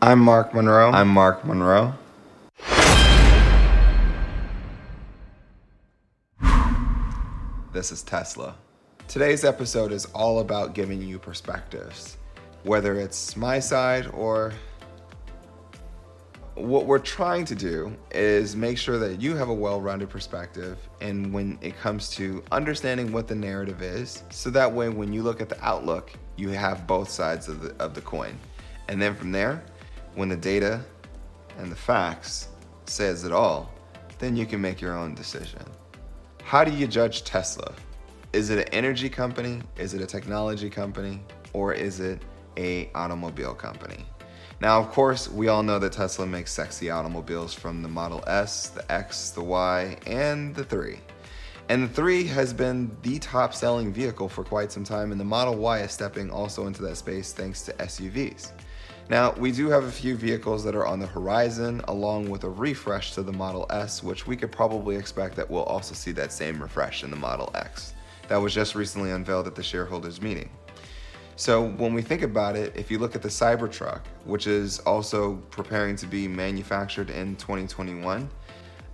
I'm Mark Monroe. I'm Mark Monroe. This is Tesla. Today's episode is all about giving you perspectives, whether it's my side or what we're trying to do is make sure that you have a well-rounded perspective and when it comes to understanding what the narrative is so that way when you look at the outlook you have both sides of the, of the coin and then from there when the data and the facts says it all then you can make your own decision. How do you judge tesla? Is it an energy company? Is it a technology company? Or is it a automobile company? Now, of course, we all know that Tesla makes sexy automobiles from the Model S, the X, the Y, and the 3. And the 3 has been the top selling vehicle for quite some time, and the Model Y is stepping also into that space thanks to SUVs. Now, we do have a few vehicles that are on the horizon, along with a refresh to the Model S, which we could probably expect that we'll also see that same refresh in the Model X. That was just recently unveiled at the shareholders meeting. So when we think about it, if you look at the Cybertruck, which is also preparing to be manufactured in 2021,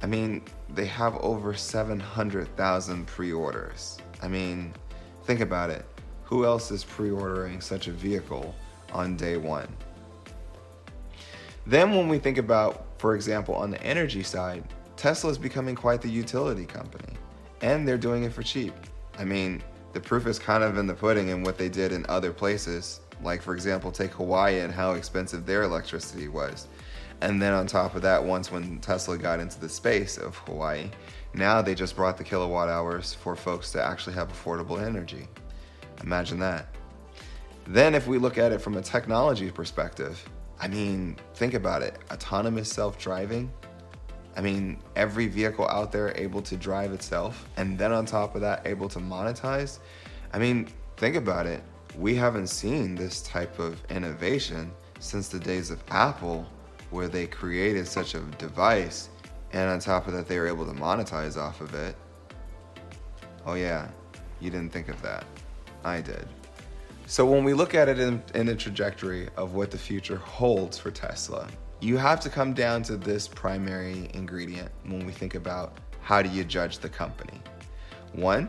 I mean, they have over 700,000 pre-orders. I mean, think about it. Who else is pre-ordering such a vehicle on day one? Then when we think about, for example, on the energy side, Tesla is becoming quite the utility company, and they're doing it for cheap. I mean, the proof is kind of in the pudding in what they did in other places. Like, for example, take Hawaii and how expensive their electricity was. And then on top of that, once when Tesla got into the space of Hawaii, now they just brought the kilowatt hours for folks to actually have affordable energy. Imagine that. Then, if we look at it from a technology perspective, I mean, think about it autonomous self driving I mean, every vehicle out there able to drive itself, and then on top of that, able to monetize. I mean, think about it. We haven't seen this type of innovation since the days of Apple, where they created such a device, and on top of that, they were able to monetize off of it. Oh, yeah, you didn't think of that. I did. So, when we look at it in, in the trajectory of what the future holds for Tesla, you have to come down to this primary ingredient when we think about how do you judge the company. One,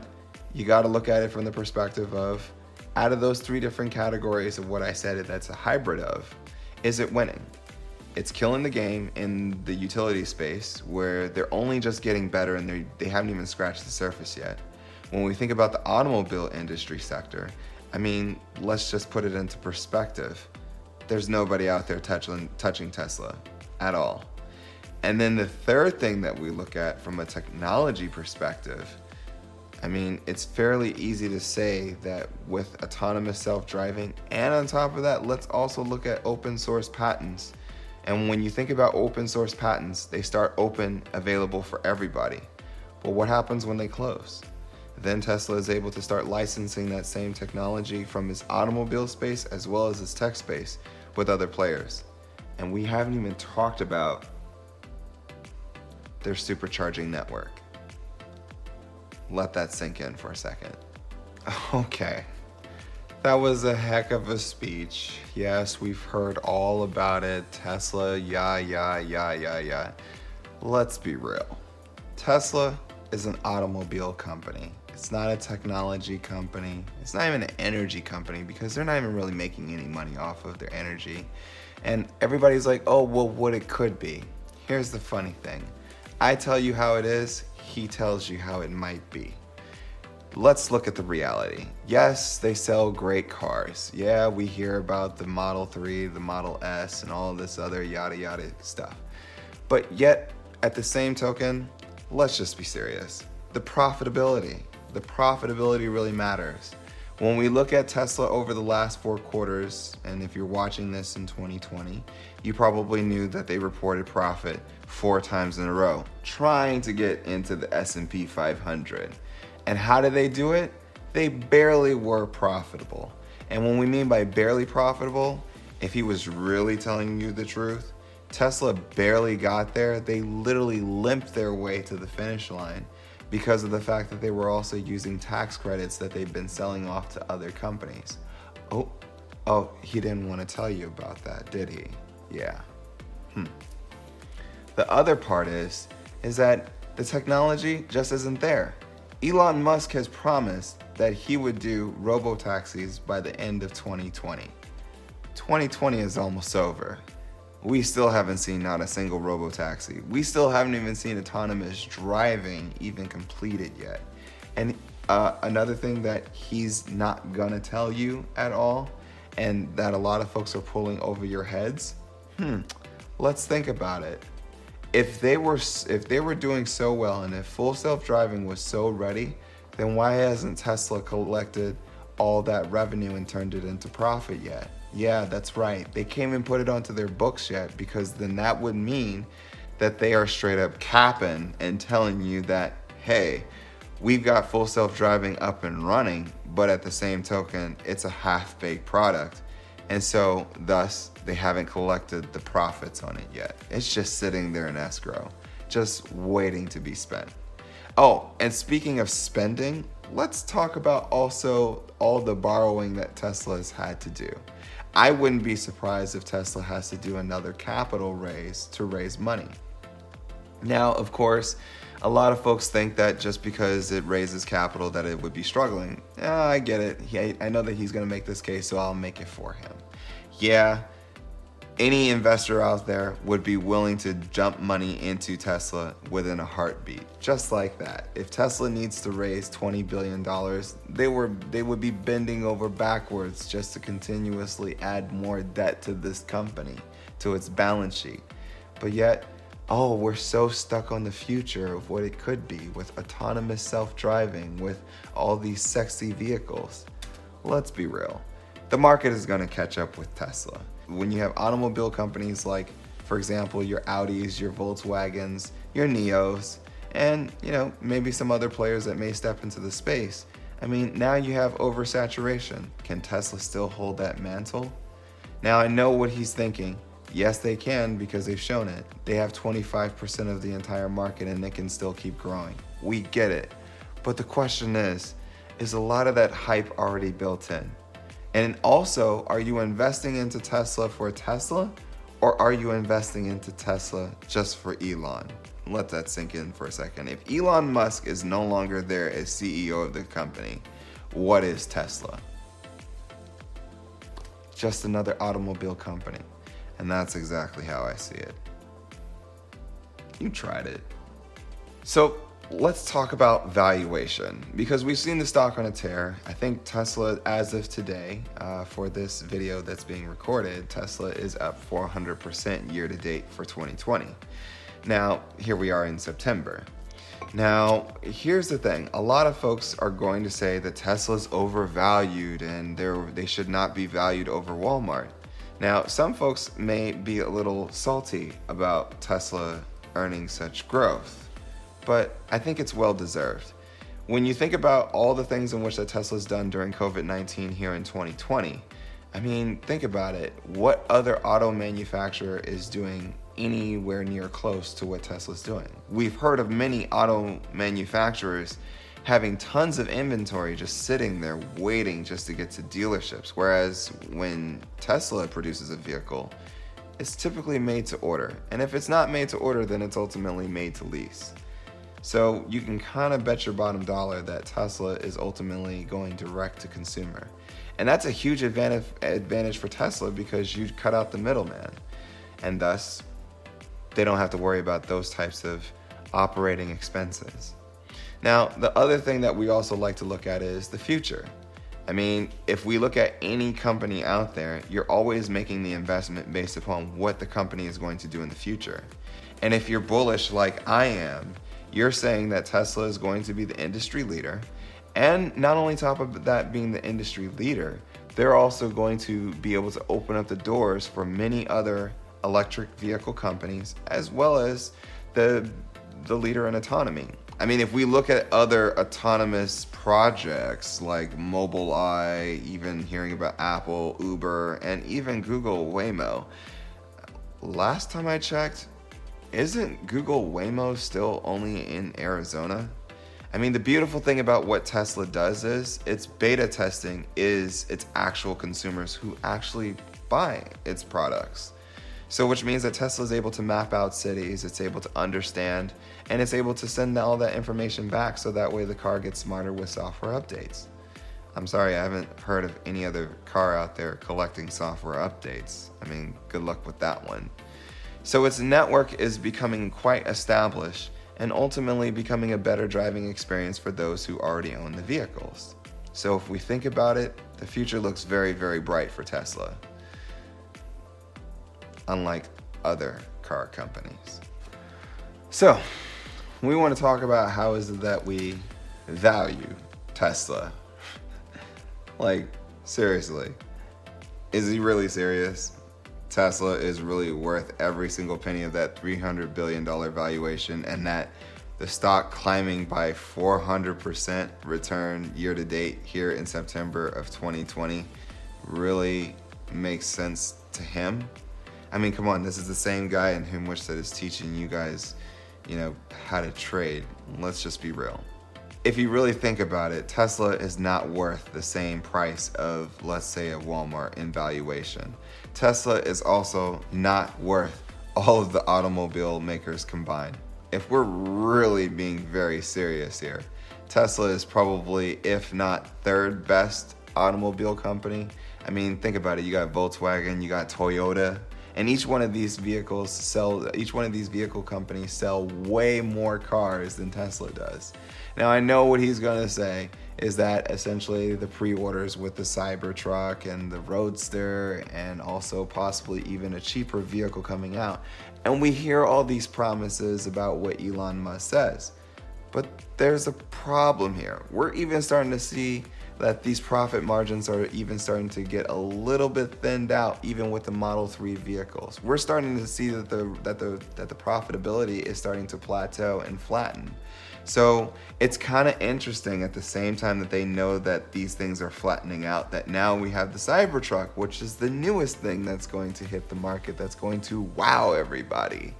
you got to look at it from the perspective of out of those three different categories of what I said that's a hybrid of, is it winning? It's killing the game in the utility space where they're only just getting better and they they haven't even scratched the surface yet. When we think about the automobile industry sector, I mean, let's just put it into perspective there's nobody out there touching, touching Tesla at all. And then the third thing that we look at from a technology perspective, I mean, it's fairly easy to say that with autonomous self driving, and on top of that, let's also look at open source patents. And when you think about open source patents, they start open, available for everybody. But what happens when they close? Then Tesla is able to start licensing that same technology from its automobile space as well as its tech space with other players. And we haven't even talked about their supercharging network. Let that sink in for a second. Okay. That was a heck of a speech. Yes, we've heard all about it. Tesla, yeah, yeah, yeah, yeah, yeah. Let's be real. Tesla is an automobile company. It's not a technology company. It's not even an energy company because they're not even really making any money off of their energy. And everybody's like, oh, well, what it could be. Here's the funny thing I tell you how it is, he tells you how it might be. Let's look at the reality. Yes, they sell great cars. Yeah, we hear about the Model 3, the Model S, and all this other yada yada stuff. But yet, at the same token, let's just be serious. The profitability the profitability really matters. When we look at Tesla over the last four quarters, and if you're watching this in 2020, you probably knew that they reported profit four times in a row, trying to get into the S&P 500. And how did they do it? They barely were profitable. And when we mean by barely profitable, if he was really telling you the truth, Tesla barely got there. They literally limped their way to the finish line because of the fact that they were also using tax credits that they've been selling off to other companies. Oh, oh, he didn't want to tell you about that, did he? Yeah. Hmm. The other part is is that the technology just isn't there. Elon Musk has promised that he would do robo taxis by the end of 2020. 2020 is almost over. We still haven't seen not a single robo taxi. We still haven't even seen autonomous driving even completed yet. And uh, another thing that he's not gonna tell you at all, and that a lot of folks are pulling over your heads. Hmm. Let's think about it. If they were if they were doing so well, and if full self-driving was so ready, then why hasn't Tesla collected all that revenue and turned it into profit yet? Yeah, that's right. They can't even put it onto their books yet because then that would mean that they are straight up capping and telling you that, hey, we've got full self driving up and running, but at the same token, it's a half baked product. And so, thus, they haven't collected the profits on it yet. It's just sitting there in escrow, just waiting to be spent. Oh, and speaking of spending, let's talk about also all the borrowing that Tesla has had to do. I wouldn't be surprised if Tesla has to do another capital raise to raise money. Now, of course, a lot of folks think that just because it raises capital that it would be struggling. Yeah, I get it. I know that he's going to make this case, so I'll make it for him. Yeah, any investor out there would be willing to jump money into Tesla within a heartbeat, just like that. If Tesla needs to raise 20 billion dollars, they were they would be bending over backwards just to continuously add more debt to this company, to its balance sheet. But yet, oh, we're so stuck on the future of what it could be with autonomous self-driving, with all these sexy vehicles. Let's be real. The market is going to catch up with Tesla when you have automobile companies like, for example, your Audis, your Volkswagens, your NIOs, and you know maybe some other players that may step into the space. I mean, now you have oversaturation. Can Tesla still hold that mantle? Now I know what he's thinking. Yes, they can because they've shown it. They have 25% of the entire market and they can still keep growing. We get it. But the question is, is a lot of that hype already built in? And also, are you investing into Tesla for Tesla or are you investing into Tesla just for Elon? Let that sink in for a second. If Elon Musk is no longer there as CEO of the company, what is Tesla? Just another automobile company. And that's exactly how I see it. You tried it. So, let's talk about valuation because we've seen the stock on a tear. I think Tesla, as of today, uh, for this video that's being recorded, Tesla is up 400% year to date for 2020. Now, here we are in September. Now, here's the thing a lot of folks are going to say that Tesla's overvalued and they should not be valued over Walmart. Now, some folks may be a little salty about Tesla earning such growth but I think it's well deserved. When you think about all the things in which that Tesla's done during COVID 19 here in 2020, I mean, think about it. What other auto manufacturer is doing anywhere near close to what Tesla's doing? We've heard of many auto manufacturers having tons of inventory just sitting there waiting just to get to dealerships. Whereas when Tesla produces a vehicle, it's typically made to order. And if it's not made to order, then it's ultimately made to lease. So you can kind of bet your bottom dollar that Tesla is ultimately going direct to consumer. And that's a huge advantage, advantage for Tesla because you cut out the middleman. And thus, they don't have to worry about those types of operating expenses. Now, the other thing that we also like to look at is the future. I mean, if we look at any company out there, you're always making the investment based upon what the company is going to do in the future. And if you're bullish like I am, you're saying that Tesla is going to be the industry leader. And not only top of that being the industry leader, they're also going to be able to open up the doors for many other electric vehicle companies as well as the the leader in autonomy. I mean, if we look at other autonomous projects like Mobileye, even hearing about Apple, Uber, and even Google Waymo, last time I checked, isn't Google Waymo still only in Arizona? I mean, the beautiful thing about what Tesla does is its beta testing is its actual consumers who actually buy its products. So, which means that Tesla is able to map out cities, it's able to understand, and it's able to send all that information back so that way the car gets smarter with software updates. I'm sorry, I haven't heard of any other car out there collecting software updates. I mean, good luck with that one. So, its network is becoming quite established and ultimately becoming a better driving experience for those who already own the vehicles. So, if we think about it, the future looks very, very bright for Tesla unlike other car companies. So, we want to talk about how is it that we value Tesla. like, seriously, is he really serious? Tesla is really worth every single penny of that $300 billion valuation, and that the stock climbing by 400% return year to date here in September of 2020 really makes sense to him I mean, come on, this is the same guy in whom which that is teaching you guys, you know, how to trade. Let's just be real. If you really think about it, Tesla is not worth the same price of, let's say, a Walmart in valuation. Tesla is also not worth all of the automobile makers combined. If we're really being very serious here, Tesla is probably, if not third best automobile company. I mean, think about it. You got Volkswagen, you got Toyota, and each one of these vehicles sell each one of these vehicle companies sell way more cars than Tesla does. Now I know what he's going to say is that essentially the pre-orders with the Cybertruck and the Roadster and also possibly even a cheaper vehicle coming out. And we hear all these promises about what Elon Musk says. But there's a problem here. We're even starting to see that these profit margins are even starting to get a little bit thinned out even with the Model 3 vehicles. We're starting to see that the that the that the profitability is starting to plateau and flatten. So, it's kind of interesting at the same time that they know that these things are flattening out that now we have the Cybertruck, which is the newest thing that's going to hit the market that's going to wow everybody.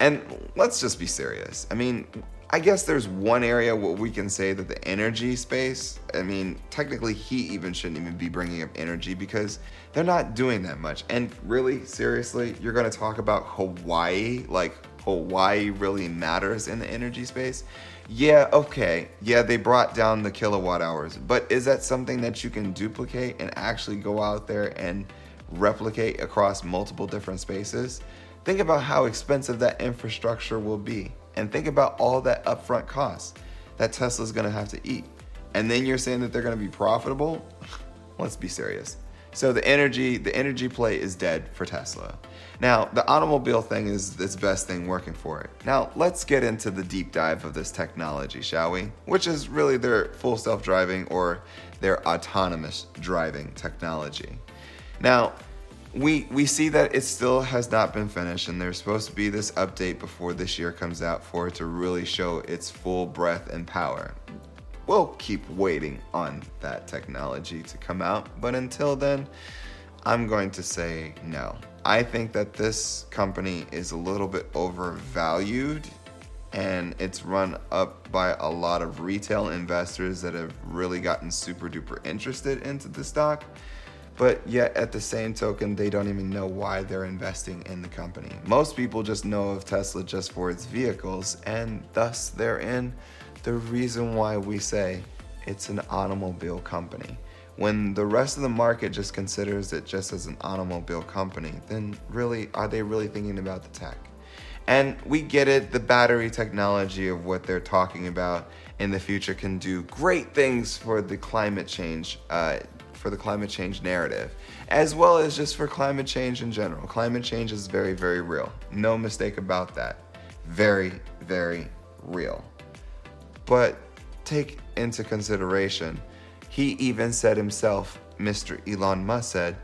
And let's just be serious. I mean, I guess there's one area where we can say that the energy space, I mean, technically he even shouldn't even be bringing up energy because they're not doing that much. And really, seriously, you're going to talk about Hawaii, like Hawaii really matters in the energy space? Yeah, okay. Yeah, they brought down the kilowatt hours, but is that something that you can duplicate and actually go out there and replicate across multiple different spaces? Think about how expensive that infrastructure will be and think about all that upfront cost that Tesla's to have to eat. And then you're saying that they're to be profitable? Let's be serious. So the energy, the energy play is dead for Tesla. Now, the automobile thing is its best thing working for it. Now, let's get into the deep dive of this technology, shall we? Which is really their full self-driving or their autonomous driving technology. Now, we we see that it still has not been finished and there's supposed to be this update before this year comes out for it to really show its full breadth and power. We'll keep waiting on that technology to come out but until then i'm going to say no. I think that this company is a little bit overvalued and it's run up by a lot of retail investors that have really gotten super duper interested into the stock but yet at the same token, they don't even know why they're investing in the company. Most people just know of Tesla just for its vehicles, and thus therein the reason why we say it's an automobile company. When the rest of the market just considers it just as an automobile company, then really, are they really thinking about the tech? And we get it, the battery technology of what they're talking about in the future can do great things for the climate change uh, for the climate change narrative, as well as just for climate change in general. Climate change is very, very real. No mistake about that. Very, very real. But take into consideration, he even said himself, Mr. Elon Musk said,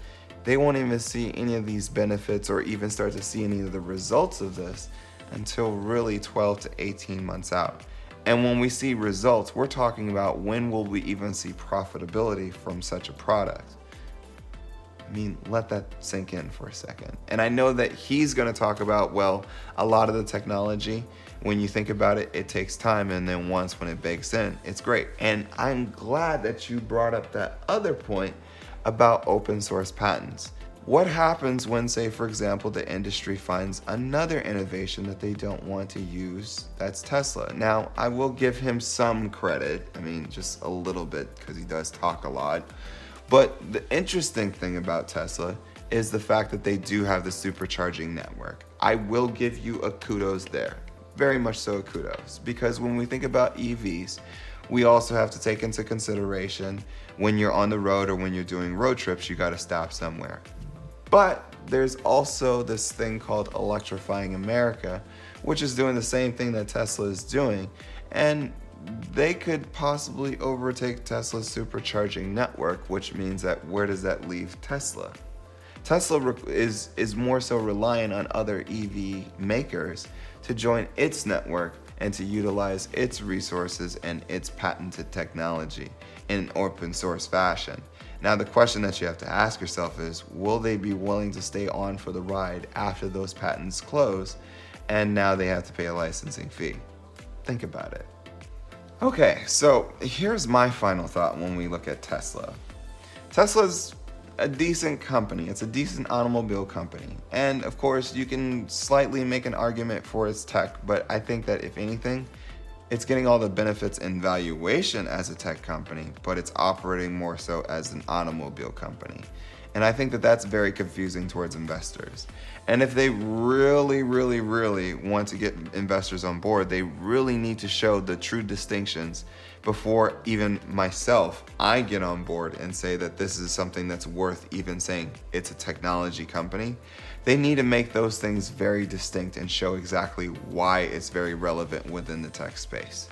they won't even see any of these benefits or even start to see any of the results of this until really 12 to 18 months out. And when we see results, we're talking about when will we even see profitability from such a product. I mean, let that sink in for a second. And I know that he's going to talk about, well, a lot of the technology, when you think about it, it takes time. And then once when it bakes in, it's great. And I'm glad that you brought up that other point about open source patents. What happens when, say, for example, the industry finds another innovation that they don't want to use? That's Tesla. Now, I will give him some credit. I mean, just a little bit because he does talk a lot. But the interesting thing about Tesla is the fact that they do have the supercharging network. I will give you a kudos there. Very much so a kudos. Because when we think about EVs, we also have to take into consideration when you're on the road or when you're doing road trips, you got to stop somewhere. But there's also this thing called Electrifying America, which is doing the same thing that Tesla is doing. And they could possibly overtake Tesla's supercharging network, which means that where does that leave Tesla? Tesla is, is more so reliant on other EV makers to join its network and to utilize its resources and its patented technology in an open source fashion. Now, the question that you have to ask yourself is will they be willing to stay on for the ride after those patents close and now they have to pay a licensing fee? Think about it. Okay, so here's my final thought when we look at Tesla. Tesla's a decent company, it's a decent automobile company. And of course, you can slightly make an argument for its tech, but I think that if anything, it's getting all the benefits and valuation as a tech company, but it's operating more so as an automobile company. And I think that that's very confusing towards investors. And if they really, really, really want to get investors on board, they really need to show the true distinctions before even myself, I get on board and say that this is something that's worth even saying it's a technology company. They need to make those things very distinct and show exactly why it's very relevant within the tech space.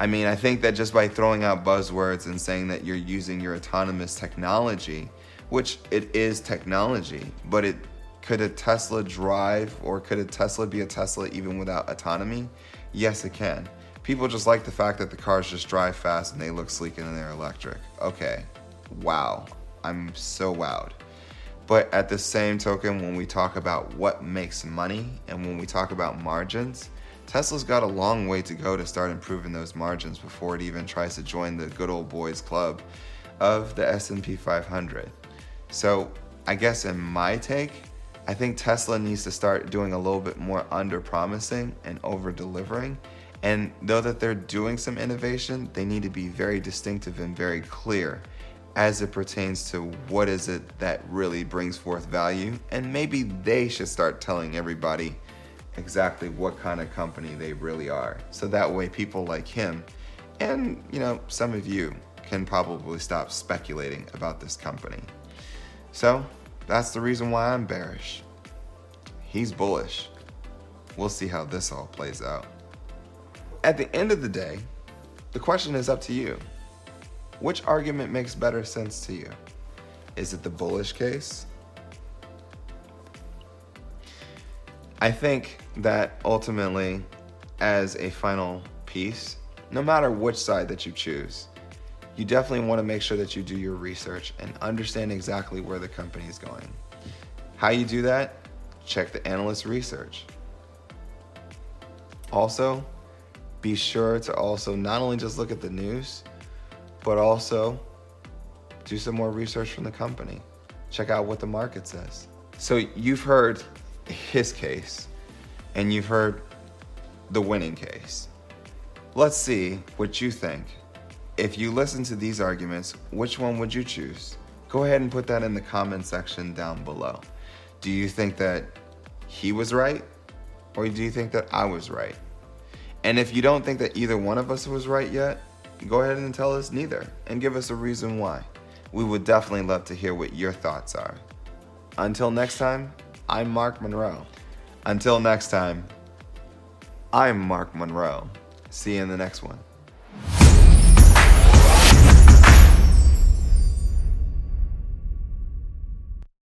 I mean, I think that just by throwing out buzzwords and saying that you're using your autonomous technology, which it is technology, but it could a Tesla drive or could a Tesla be a Tesla even without autonomy? Yes, it can. People just like the fact that the cars just drive fast and they look sleek and they're electric. Okay, wow. I'm so wowed. But at the same token, when we talk about what makes money and when we talk about margins, Tesla's got a long way to go to start improving those margins before it even tries to join the good old boys club of the S&P 500. So, I guess in my take, I think Tesla needs to start doing a little bit more under promising and over delivering. And though that they're doing some innovation, they need to be very distinctive and very clear as it pertains to what is it that really brings forth value. And maybe they should start telling everybody exactly what kind of company they really are. So that way people like him and, you know, some of you can probably stop speculating about this company. So, that's the reason why I'm bearish. He's bullish. We'll see how this all plays out. At the end of the day, the question is up to you. Which argument makes better sense to you? Is it the bullish case? I think that ultimately, as a final piece, no matter which side that you choose, you definitely want to make sure that you do your research and understand exactly where the company is going. How you do that? Check the analyst research. Also, be sure to also not only just look at the news, but also do some more research from the company. Check out what the market says. So you've heard his case and you've heard the winning case. Let's see what you think. If you listen to these arguments, which one would you choose? Go ahead and put that in the comment section down below. Do you think that he was right? Or do you think that I was right? And if you don't think that either one of us was right yet, go ahead and tell us neither and give us a reason why. We would definitely love to hear what your thoughts are. Until next time, I'm Mark Monroe. Until next time, I'm Mark Monroe. See you in the next one.